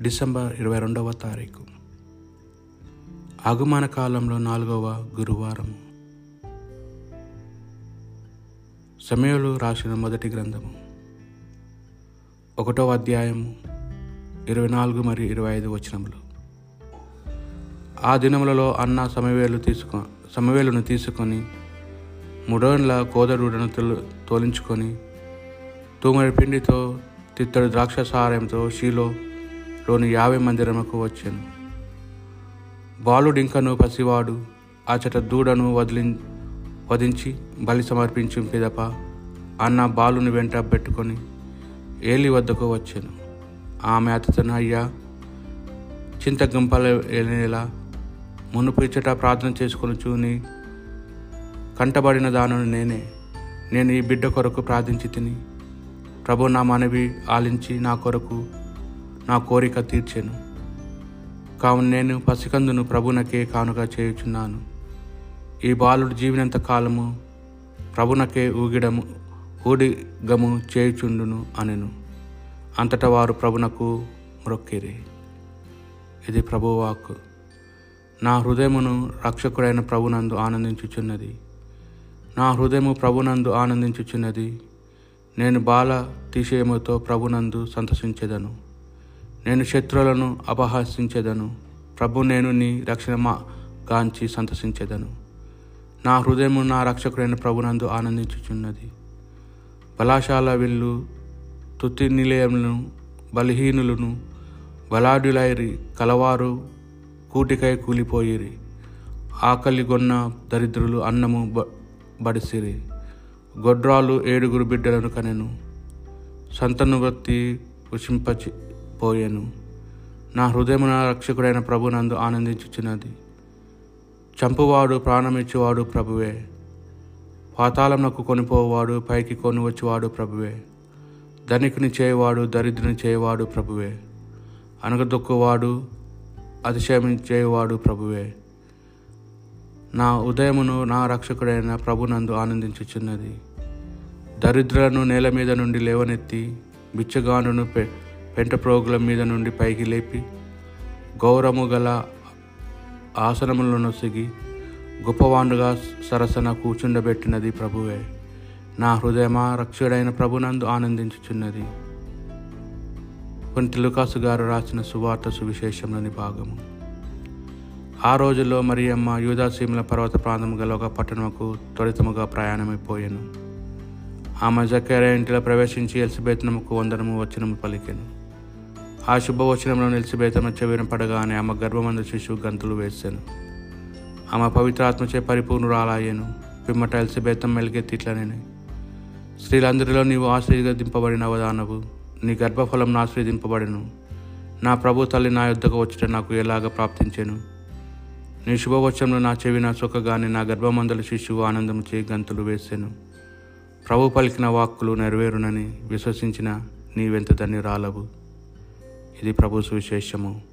December ఇరవై రెండవ తారీఖు. ఆగమన కాలంలో నాలుగవ గురువారం. సమయంలో రాసిన మొదటి గ్రంథము. ఒకటవ అధ్యాయము ఇరవై నాలుగు మరియు ఇరవై ఐదు వచనములు. ఆ దినములలో అన్న సమవేలు తీసుకు సమవేలును తీసుకొని ముడోన్ల కోదరుడను తోలించుకొని తూమరి పిండితో తిత్తడి ద్రాక్ష సారంతో లోని యాభై మందిరముకు వచ్చాను. బాలుడింకను పసివాడు అచట దూడను వదిలి వధించి బలి సమర్పించి పిదప అన్న బాలుని వెంట పెట్టుకొని ఏలి వద్దకు వచ్చాను. ఆమె అతను అయ్యా చింత గుంపల వెళ్ళేలా మునుపు ఇచ్చట ప్రార్థన చేసుకొని చూని కంటబడిన దానిని నేనే. నేను ఈ బిడ్డ కొరకు ప్రార్థించి తిని ప్రభు నా మనవి ఆలించి నా కొరకు నా కోరిక తీర్చెను. కావున నేను పసికందును ప్రభునకే కానుక చేయుచున్నాను. ఈ బాలుడు జీవినంత కాలము ప్రభునకే ఊగిడము ఊడిగము చేయుచుండును అనెను. అంతటా వారు ప్రభునకు మ్రొక్కిరి. ఇది ప్రభువాక్ నా హృదయమును రక్షకుడైన ప్రభునందు ఆనందించుచున్నది. నా హృదయము ప్రభునందు ఆనందించుచున్నది. నేను బాల తీసేయముతో ప్రభునందు సంతసించెదను. నేను శత్రువులను అపహసించెదను. ప్రభు నేను నీ రక్షణ గాంచి సంతసించేదను. నా హృదయము నా రక్షకుడైన ప్రభునందు ఆనందించుచున్నది. బలాశాల విల్లు తుతి నిలయములను బలహీనులను బలాడులైరి కలవారు కూటికై కూలిపోయిరి. ఆకలిగొన్న దరిద్రులు అన్నము బ బడిసిరి. గొడ్రాలు ఏడుగురు బిడ్డలను కనెను. సంతనువృత్తి ఉషింపచి పోయాను. నా హృదయమున నా రక్షకుడైన ప్రభు నందు ఆనందించుచున్నది. చంపువాడు ప్రాణమిచ్చేవాడు ప్రభువే. పాతాళంనకు కొనిపోవాడు పైకి కొని వచ్చేవాడు ప్రభువే. ధనికుని చేయవాడు దరిద్రుని చేయవాడు ప్రభువే. అనగదొక్కువాడు అతిశయమించేవాడు ప్రభువే. నా ఉదయమును నా రక్షకుడైన ప్రభునందు ఆనందించుచున్నది. దరిద్రులను నేల మీద నుండి లేవనెత్తి బిచ్చగానును పె పెంట ప్రోగుల మీద నుండి పైకి లేపి గౌరము గల ఆసనములను సిగి గొప్పవాండుగా సరసన కూర్చుండబెట్టినది ప్రభువే. నా హృదయమా రక్షుడైన ప్రభునందు ఆనందించుచున్నది. కొన్ని తిలుకాసు గారు రాసిన సువార్త సువిశేషంలోని భాగము. ఆ రోజుల్లో మరియమ్మ యూదాసీముల పర్వత ప్రాంతం గల ఒక పట్టణముకు త్వరితముగా ప్రయాణమైపోయాను. ఆమె జక్కర ఇంటిలో ప్రవేశించి ఎలిసిబేతనముకు వందనము వచ్చినము పలికెను. ఆ శుభవచనంలో ఎలిసిబేతమ చెవిన పడగానే ఆమె గర్భమందు శిశువు గంతులు వేశాను ఆమె పవిత్రాత్మచే పరిపూర్ణురాలయ్యాను. పిమ్మట ఎలిసిబేతం మెలిగెత్తి ఇట్లనే స్త్రీలందరిలో నీవు ఆశ్రయింపబడిన అవదానవు నీ గర్భఫలం ఆశ్రయింపబడను నా ప్రభు తల్లి నా యుద్ధకు వచ్చట నాకు ఎలాగ ప్రాప్తించాను? నీ శుభవచనంలో నా చెవిన సొక్కగానే నా గర్భమందల శిశువు ఆనందము చే గంతులు వేసాను. ప్రభు పలికిన వాక్కులు నెరవేరునని విశ్వసించిన నీవెంత ధన్యురాలవు. ఇది ప్రభు సువిశేషము.